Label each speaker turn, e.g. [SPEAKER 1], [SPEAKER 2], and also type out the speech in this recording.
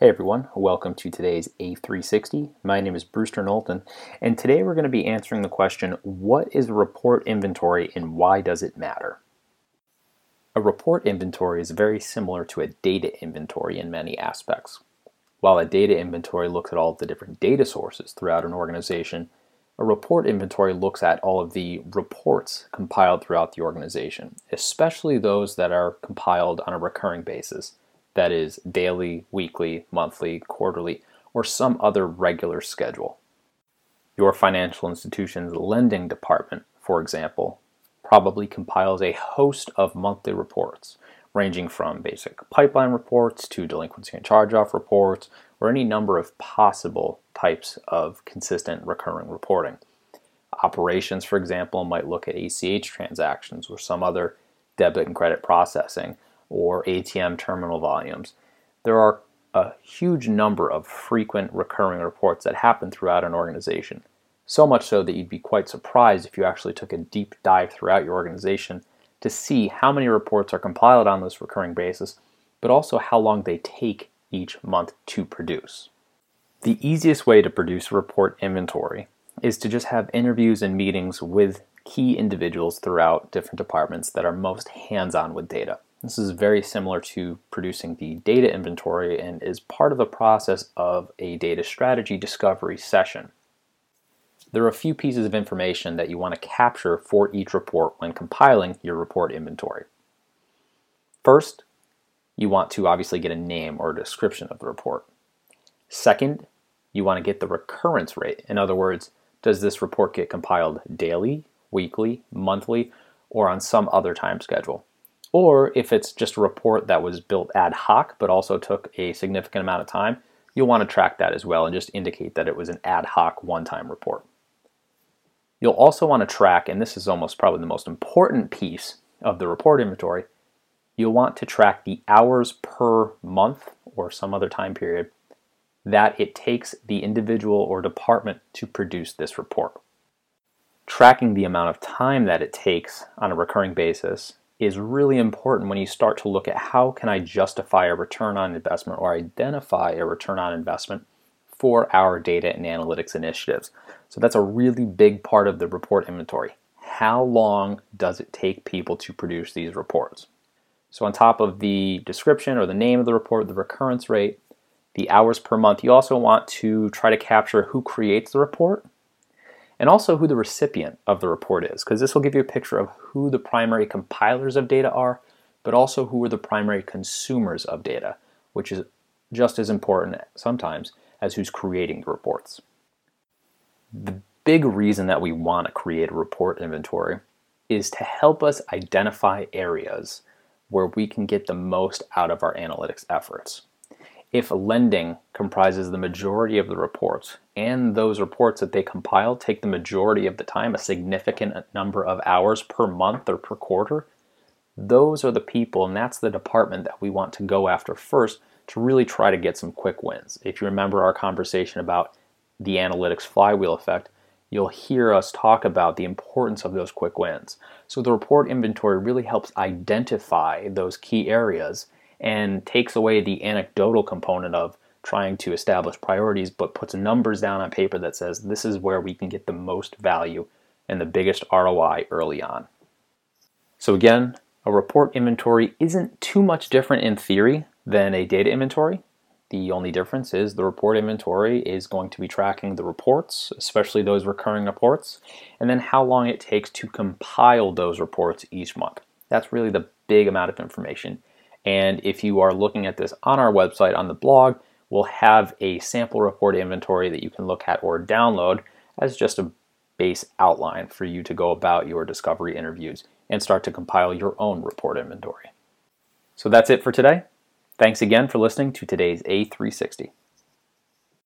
[SPEAKER 1] Hey everyone, welcome to today's A360. My name is Brewster Knowlton, and today we're going to be answering the question What is a report inventory and why does it matter? A report inventory is very similar to a data inventory in many aspects. While a data inventory looks at all of the different data sources throughout an organization, a report inventory looks at all of the reports compiled throughout the organization, especially those that are compiled on a recurring basis that is daily, weekly, monthly, quarterly, or some other regular schedule. Your financial institution's lending department, for example, probably compiles a host of monthly reports, ranging from basic pipeline reports to delinquency and charge off reports, or any number of possible types of consistent recurring reporting. Operations, for example, might look at ACH transactions or some other debit and credit processing or ATM terminal volumes. There are a huge number of frequent recurring reports that happen throughout an organization. So much so that you'd be quite surprised if you actually took a deep dive throughout your organization to see how many reports are compiled on this recurring basis, but also how long they take each month to produce. The easiest way to produce report inventory is to just have interviews and meetings with key individuals throughout different departments that are most hands on with data. This is very similar to producing the data inventory and is part of the process of a data strategy discovery session. There are a few pieces of information that you want to capture for each report when compiling your report inventory. First, you want to obviously get a name or a description of the report. Second, you want to get the recurrence rate. In other words, does this report get compiled daily, weekly, monthly, or on some other time schedule? Or if it's just a report that was built ad hoc but also took a significant amount of time, you'll want to track that as well and just indicate that it was an ad hoc one time report. You'll also want to track, and this is almost probably the most important piece of the report inventory, you'll want to track the hours per month or some other time period that it takes the individual or department to produce this report. Tracking the amount of time that it takes on a recurring basis is really important when you start to look at how can I justify a return on investment or identify a return on investment for our data and analytics initiatives. So that's a really big part of the report inventory. How long does it take people to produce these reports? So on top of the description or the name of the report, the recurrence rate, the hours per month, you also want to try to capture who creates the report and also who the recipient of the report is, because this will give you a picture of who the primary compilers of data are, but also who are the primary consumers of data, which is just as important sometimes as who's creating the reports. The big reason that we want to create a report inventory is to help us identify areas where we can get the most out of our analytics efforts. If lending comprises the majority of the reports, and those reports that they compile take the majority of the time, a significant number of hours per month or per quarter, those are the people, and that's the department that we want to go after first to really try to get some quick wins. If you remember our conversation about the analytics flywheel effect, you'll hear us talk about the importance of those quick wins. So the report inventory really helps identify those key areas and takes away the anecdotal component of trying to establish priorities, but puts numbers down on paper that says this is where we can get the most value and the biggest ROI early on. So, again, a report inventory isn't too much different in theory than a data inventory. The only difference is the report inventory is going to be tracking the reports, especially those recurring reports, and then how long it takes to compile those reports each month. That's really the big amount of information. And if you are looking at this on our website on the blog, we'll have a sample report inventory that you can look at or download as just a base outline for you to go about your discovery interviews and start to compile your own report inventory. So that's it for today. Thanks again for listening to today's A360.